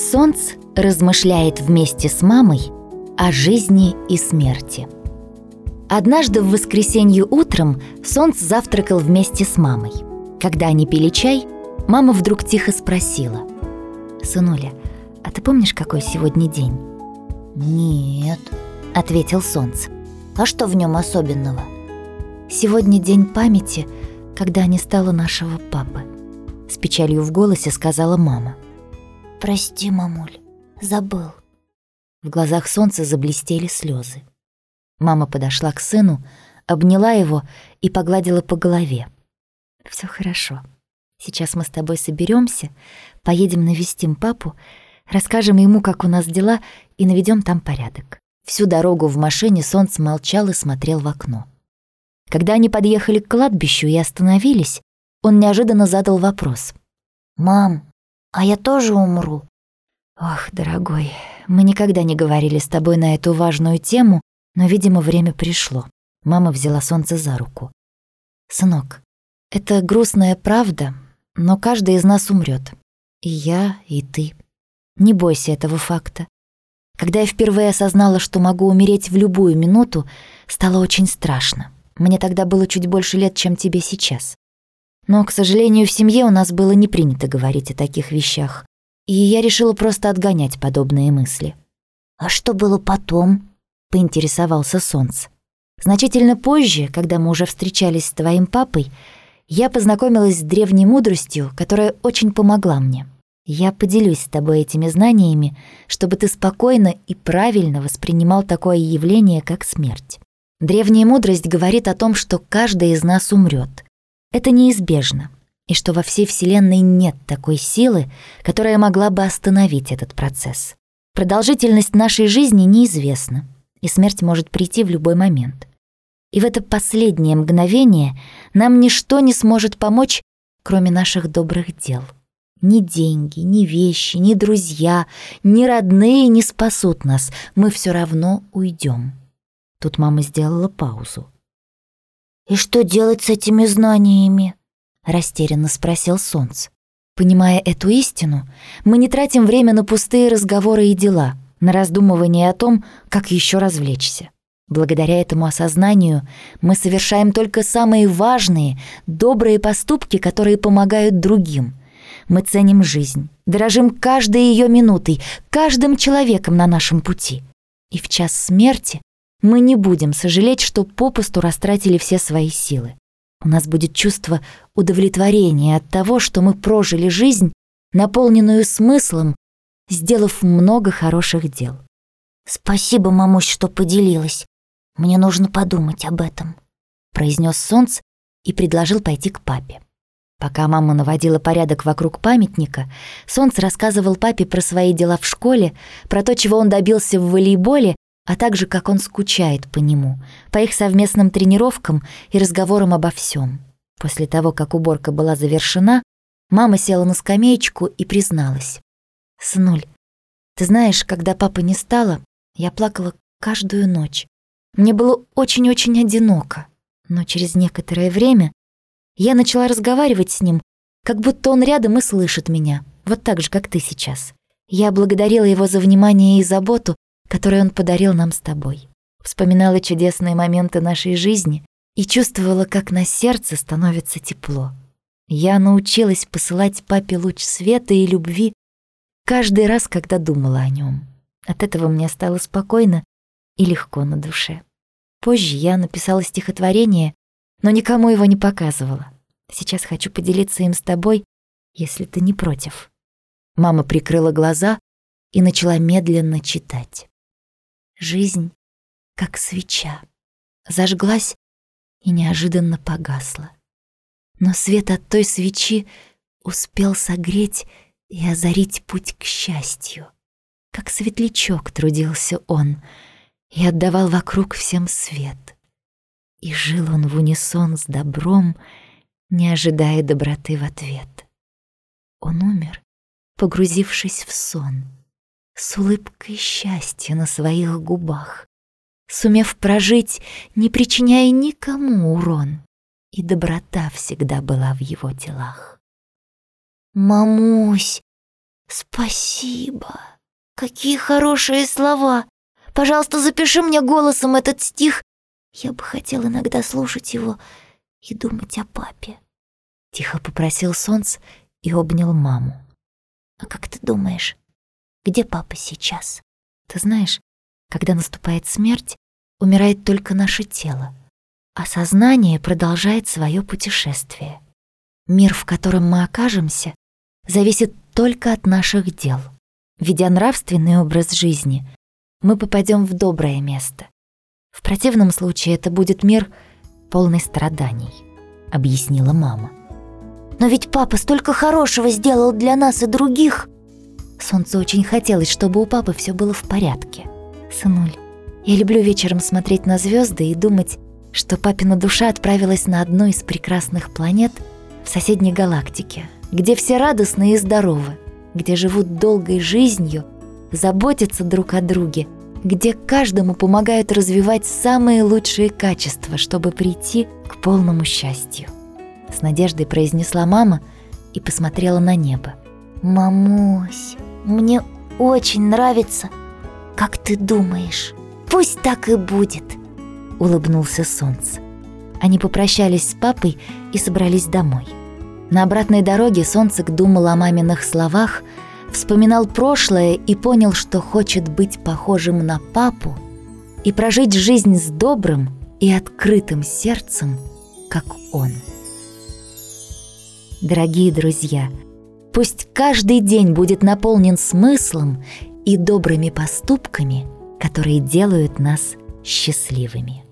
Солнце размышляет вместе с мамой о жизни и смерти. Однажды в воскресенье утром Солнце завтракал вместе с мамой. Когда они пили чай, мама вдруг тихо спросила. «Сынуля, а ты помнишь, какой сегодня день?» «Нет», — ответил Солнце. «А что в нем особенного?» «Сегодня день памяти, когда не стало нашего папы», — с печалью в голосе сказала мама. «Прости, мамуль, забыл». В глазах солнца заблестели слезы. Мама подошла к сыну, обняла его и погладила по голове. Все хорошо. Сейчас мы с тобой соберемся, поедем навестим папу, расскажем ему, как у нас дела, и наведем там порядок. Всю дорогу в машине солнце молчал и смотрел в окно. Когда они подъехали к кладбищу и остановились, он неожиданно задал вопрос. «Мам, а я тоже умру?» «Ох, дорогой, мы никогда не говорили с тобой на эту важную тему, но, видимо, время пришло». Мама взяла солнце за руку. «Сынок, это грустная правда, но каждый из нас умрет. И я, и ты. Не бойся этого факта. Когда я впервые осознала, что могу умереть в любую минуту, стало очень страшно. Мне тогда было чуть больше лет, чем тебе сейчас. Но, к сожалению, в семье у нас было не принято говорить о таких вещах, и я решила просто отгонять подобные мысли. «А что было потом?» — поинтересовался Солнце. Значительно позже, когда мы уже встречались с твоим папой, я познакомилась с древней мудростью, которая очень помогла мне. Я поделюсь с тобой этими знаниями, чтобы ты спокойно и правильно воспринимал такое явление, как смерть. Древняя мудрость говорит о том, что каждый из нас умрет. Это неизбежно, и что во всей Вселенной нет такой силы, которая могла бы остановить этот процесс. Продолжительность нашей жизни неизвестна, и смерть может прийти в любой момент. И в это последнее мгновение нам ничто не сможет помочь, кроме наших добрых дел. Ни деньги, ни вещи, ни друзья, ни родные не спасут нас, мы все равно уйдем. Тут мама сделала паузу. «И что делать с этими знаниями?» — растерянно спросил Солнце. Понимая эту истину, мы не тратим время на пустые разговоры и дела, на раздумывание о том, как еще развлечься. Благодаря этому осознанию мы совершаем только самые важные, добрые поступки, которые помогают другим. Мы ценим жизнь, дорожим каждой ее минутой, каждым человеком на нашем пути. И в час смерти мы не будем сожалеть, что попусту растратили все свои силы. У нас будет чувство удовлетворения от того, что мы прожили жизнь, наполненную смыслом, сделав много хороших дел. «Спасибо, мамусь, что поделилась. Мне нужно подумать об этом», — произнес Солнце и предложил пойти к папе. Пока мама наводила порядок вокруг памятника, Солнце рассказывал папе про свои дела в школе, про то, чего он добился в волейболе а также как он скучает по нему, по их совместным тренировкам и разговорам обо всем. После того, как уборка была завершена, мама села на скамеечку и призналась. «Сынуль, ты знаешь, когда папы не стало, я плакала каждую ночь. Мне было очень-очень одиноко, но через некоторое время я начала разговаривать с ним, как будто он рядом и слышит меня, вот так же, как ты сейчас. Я благодарила его за внимание и заботу, который он подарил нам с тобой. Вспоминала чудесные моменты нашей жизни и чувствовала, как на сердце становится тепло. Я научилась посылать папе луч света и любви каждый раз, когда думала о нем. От этого мне стало спокойно и легко на душе. Позже я написала стихотворение, но никому его не показывала. Сейчас хочу поделиться им с тобой, если ты не против. Мама прикрыла глаза и начала медленно читать. Жизнь, как свеча, зажглась и неожиданно погасла. Но свет от той свечи успел согреть и озарить путь к счастью. Как светлячок трудился он и отдавал вокруг всем свет. И жил он в унисон с добром, не ожидая доброты в ответ. Он умер, погрузившись в сон — с улыбкой счастья на своих губах, сумев прожить, не причиняя никому урон, и доброта всегда была в его делах. «Мамусь, Спасибо. Какие хорошие слова. Пожалуйста, запиши мне голосом этот стих. Я бы хотел иногда слушать его и думать о папе. Тихо попросил Солнце и обнял маму. А как ты думаешь, где папа сейчас? Ты знаешь, когда наступает смерть, умирает только наше тело, а сознание продолжает свое путешествие. Мир, в котором мы окажемся, зависит только от наших дел. Ведя нравственный образ жизни, мы попадем в доброе место. В противном случае это будет мир полный страданий, объяснила мама. Но ведь папа столько хорошего сделал для нас и других. Солнцу очень хотелось, чтобы у папы все было в порядке. Сынуль, я люблю вечером смотреть на звезды и думать, что папина душа отправилась на одну из прекрасных планет в соседней галактике, где все радостны и здоровы, где живут долгой жизнью, заботятся друг о друге, где каждому помогают развивать самые лучшие качества, чтобы прийти к полному счастью. С надеждой произнесла мама и посмотрела на небо. «Мамусь, мне очень нравится, как ты думаешь. Пусть так и будет», — улыбнулся солнце. Они попрощались с папой и собрались домой. На обратной дороге Солнцек думал о маминых словах, вспоминал прошлое и понял, что хочет быть похожим на папу и прожить жизнь с добрым и открытым сердцем, как он. Дорогие друзья, пусть каждый день будет наполнен смыслом и добрыми поступками, которые делают нас счастливыми.